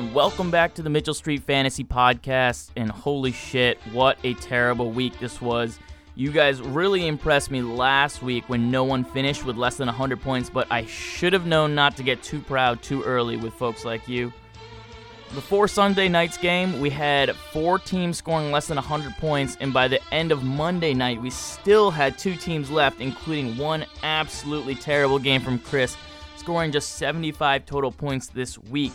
and welcome back to the Mitchell Street Fantasy Podcast. And holy shit, what a terrible week this was. You guys really impressed me last week when no one finished with less than 100 points, but I should have known not to get too proud too early with folks like you. Before Sunday night's game, we had four teams scoring less than 100 points, and by the end of Monday night, we still had two teams left, including one absolutely terrible game from Chris, scoring just 75 total points this week.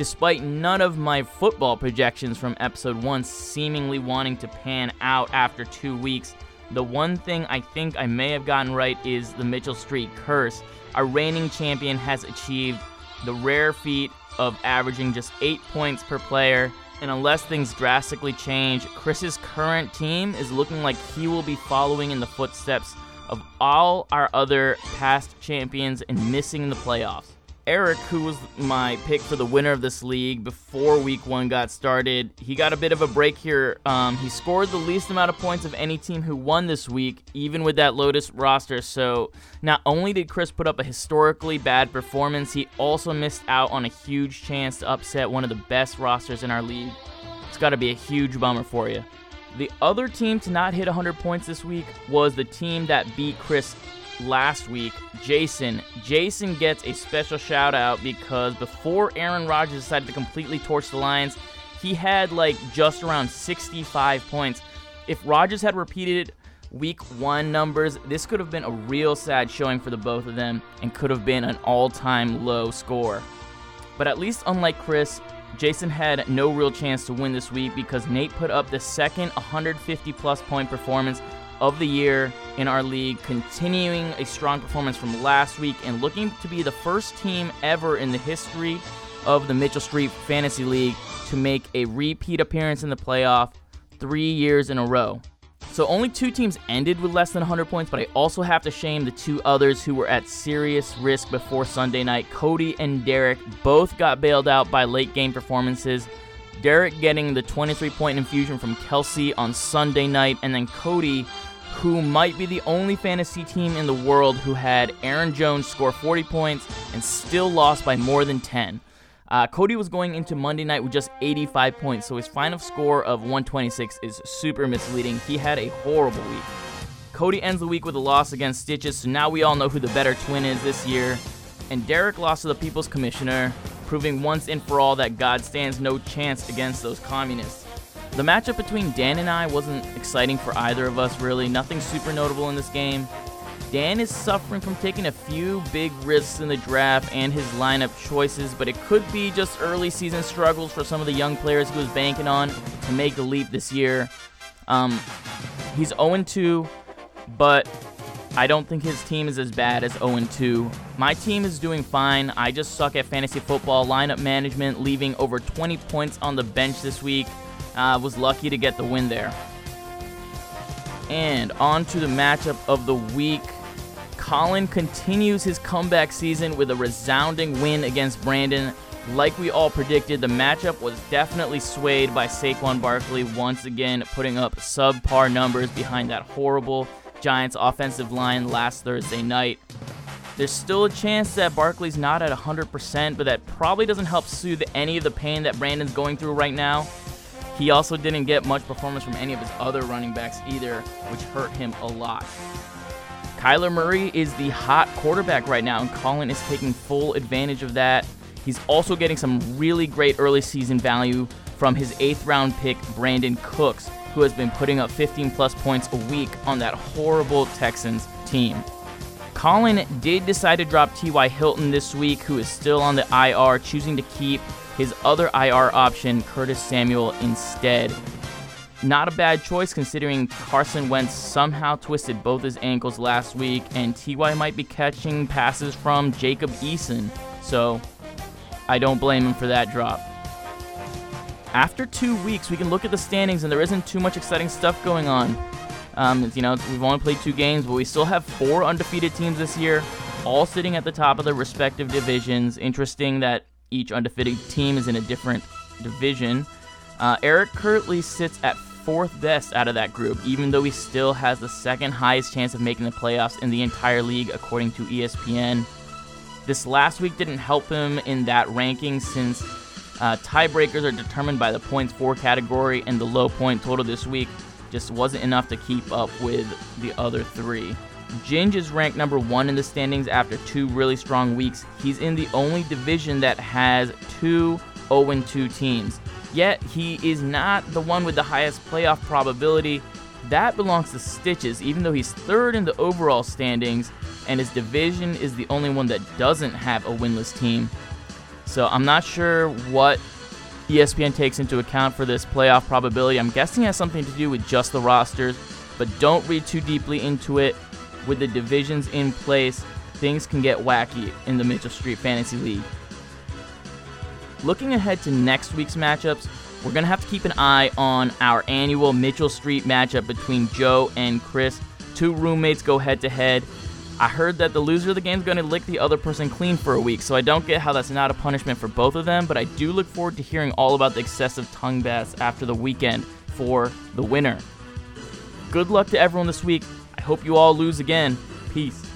Despite none of my football projections from episode 1 seemingly wanting to pan out after two weeks, the one thing I think I may have gotten right is the Mitchell Street curse. Our reigning champion has achieved the rare feat of averaging just 8 points per player. And unless things drastically change, Chris's current team is looking like he will be following in the footsteps of all our other past champions and missing the playoffs. Eric, who was my pick for the winner of this league before week one got started, he got a bit of a break here. Um, he scored the least amount of points of any team who won this week, even with that Lotus roster. So not only did Chris put up a historically bad performance, he also missed out on a huge chance to upset one of the best rosters in our league. It's got to be a huge bummer for you. The other team to not hit 100 points this week was the team that beat Chris last week, Jason. Jason gets a special shout out because before Aaron Rodgers decided to completely torch the Lions, he had like just around 65 points. If Rodgers had repeated week one numbers, this could have been a real sad showing for the both of them and could have been an all time low score. But at least, unlike Chris, Jason had no real chance to win this week because Nate put up the second 150 plus point performance of the year in our league, continuing a strong performance from last week and looking to be the first team ever in the history of the Mitchell Street Fantasy League to make a repeat appearance in the playoff three years in a row. So only two teams ended with less than 100 points, but I also have to shame the two others who were at serious risk before Sunday night. Cody and Derek both got bailed out by late game performances. Derek getting the 23 point infusion from Kelce on Sunday night, and then Cody who might be the only fantasy team in the world who had Aaron Jones score 40 points and still lost by more than 10. Uh, Cody was going into Monday night with just 85 points, so his final score of 126 is super misleading. He had a horrible week. Cody ends the week with a loss against Stitches, so now we all know who the better twin is this year. And Derek lost to the People's Commissioner, proving once and for all that God stands no chance against those communists. The matchup between Dan and I wasn't exciting for either of us, really. Nothing super notable in this game. Dan is suffering from taking a few big risks in the draft and his lineup choices, but it could be just early season struggles for some of the young players he was banking on to make the leap this year. Um, he's 0 2, but I don't think his team is as bad as 0 2. My team is doing fine. I just suck at fantasy football lineup management, leaving over 20 points on the bench this week. Uh, was lucky to get the win there. And on to the matchup of the week. Colin continues his comeback season with a resounding win against Brandon. Like we all predicted, the matchup was definitely swayed by Saquon Barkley once again putting up subpar numbers behind that horrible Giants offensive line last Thursday night. There's still a chance that Barkley's not at 100%, but that probably doesn't help soothe any of the pain that Brandon's going through right now. He also didn't get much performance from any of his other running backs either, which hurt him a lot. Kyler Murray is the hot quarterback right now, and Colin is taking full advantage of that. He's also getting some really great early season value from his eighth round pick, Brandin Cooks, who has been putting up 15 plus points a week on that horrible Texans team. Colin did decide to drop T.Y. Hilton this week, who is still on the IR, choosing to keep his other IR option, Curtis Samuel, instead. Not a bad choice considering Carson Wentz somehow twisted both his ankles last week, and TY might be catching passes from Jacob Eason, so I don't blame him for that drop. After two weeks, we can look at the standings, and there isn't too much exciting stuff going on. Um, you know, we've only played two games, but we still have four undefeated teams this year, all sitting at the top of their respective divisions. Interesting that each undefeated team is in a different division. Uh, Eric currently sits at fourth best out of that group, even though he still has the second highest chance of making the playoffs in the entire league, according to ESPN. This last week didn't help him in that ranking since Uh, tiebreakers are determined by the points for category, and the low point total this week just wasn't enough to keep up with the other three. Ginge is ranked number one in the standings after two really strong weeks. He's in the only division that has two 0 2 teams. Yet, he is not the one with the highest playoff probability. That belongs to Stitches, even though he's third in the overall standings, and his division is the only one that doesn't have a winless team. So I'm not sure what ESPN takes into account for this playoff probability. I'm guessing it has something to do with just the rosters, but don't read too deeply into it. With the divisions in place, things can get wacky in the Mitchell Street Fantasy League. Looking ahead to next week's matchups, we're going to have to keep an eye on our annual Mitchell Street matchup between Joe and Chris. Two roommates go head to head. I heard that the loser of the game is going to lick the other person clean for a week, so I don't get how that's not a punishment for both of them, but I do look forward to hearing all about the excessive tongue baths after the weekend for the winner. Good luck to everyone this week. Hope you all lose again. Peace.